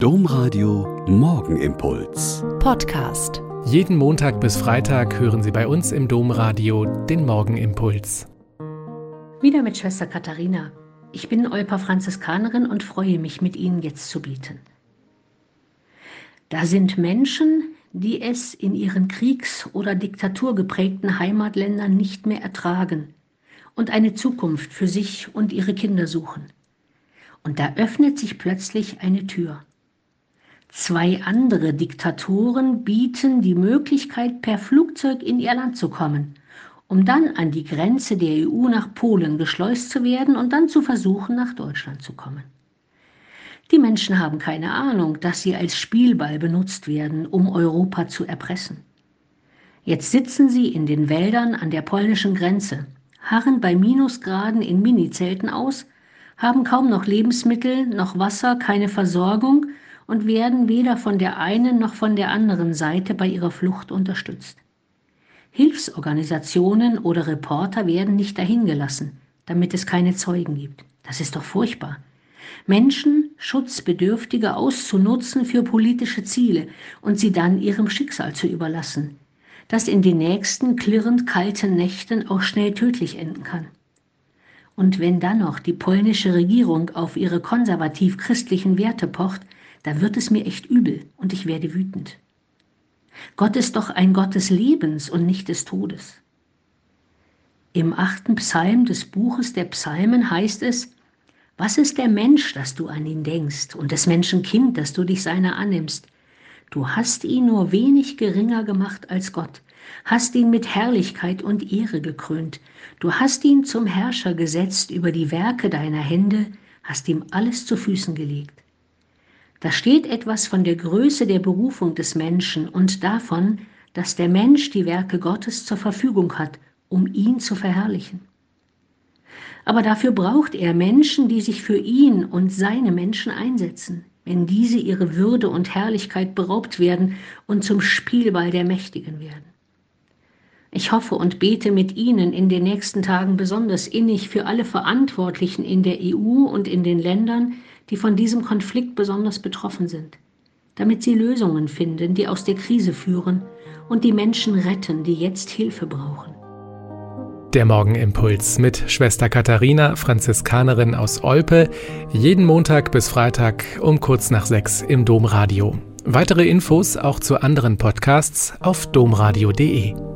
Domradio Morgenimpuls. Podcast. Jeden Montag bis Freitag hören Sie bei uns im Domradio den Morgenimpuls. Wieder mit Schwester Katharina. Ich bin Olpa Franziskanerin und freue mich, mit Ihnen jetzt zu bieten. Da sind Menschen, die es in ihren kriegs- oder diktaturgeprägten Heimatländern nicht mehr ertragen und eine Zukunft für sich und ihre Kinder suchen. Und da öffnet sich plötzlich eine Tür. Zwei andere Diktatoren bieten die Möglichkeit, per Flugzeug in ihr Land zu kommen, um dann an die Grenze der EU nach Polen geschleust zu werden und dann zu versuchen, nach Deutschland zu kommen. Die Menschen haben keine Ahnung, dass sie als Spielball benutzt werden, um Europa zu erpressen. Jetzt sitzen sie in den Wäldern an der polnischen Grenze, harren bei Minusgraden in Minizelten aus, haben kaum noch Lebensmittel, noch Wasser, keine Versorgung und werden weder von der einen noch von der anderen Seite bei ihrer Flucht unterstützt. Hilfsorganisationen oder Reporter werden nicht dahingelassen, damit es keine Zeugen gibt. Das ist doch furchtbar. Menschen, Schutzbedürftige auszunutzen für politische Ziele und sie dann ihrem Schicksal zu überlassen, das in den nächsten klirrend kalten Nächten auch schnell tödlich enden kann. Und wenn dann noch die polnische Regierung auf ihre konservativ-christlichen Werte pocht, da wird es mir echt übel und ich werde wütend. Gott ist doch ein Gott des Lebens und nicht des Todes. Im achten Psalm des Buches der Psalmen heißt es, was ist der Mensch, dass du an ihn denkst, und des Menschen Kind, dass du dich seiner annimmst? Du hast ihn nur wenig geringer gemacht als Gott, hast ihn mit Herrlichkeit und Ehre gekrönt, du hast ihn zum Herrscher gesetzt über die Werke deiner Hände, hast ihm alles zu Füßen gelegt. Da steht etwas von der Größe der Berufung des Menschen und davon, dass der Mensch die Werke Gottes zur Verfügung hat, um ihn zu verherrlichen. Aber dafür braucht er Menschen, die sich für ihn und seine Menschen einsetzen, wenn diese ihre Würde und Herrlichkeit beraubt werden und zum Spielball der Mächtigen werden. Ich hoffe und bete mit Ihnen in den nächsten Tagen besonders innig für alle Verantwortlichen in der EU und in den Ländern, die von diesem Konflikt besonders betroffen sind, damit sie Lösungen finden, die aus der Krise führen und die Menschen retten, die jetzt Hilfe brauchen. Der Morgenimpuls mit Schwester Katharina, Franziskanerin aus Olpe, jeden Montag bis Freitag um kurz nach sechs im Domradio. Weitere Infos auch zu anderen Podcasts auf domradio.de.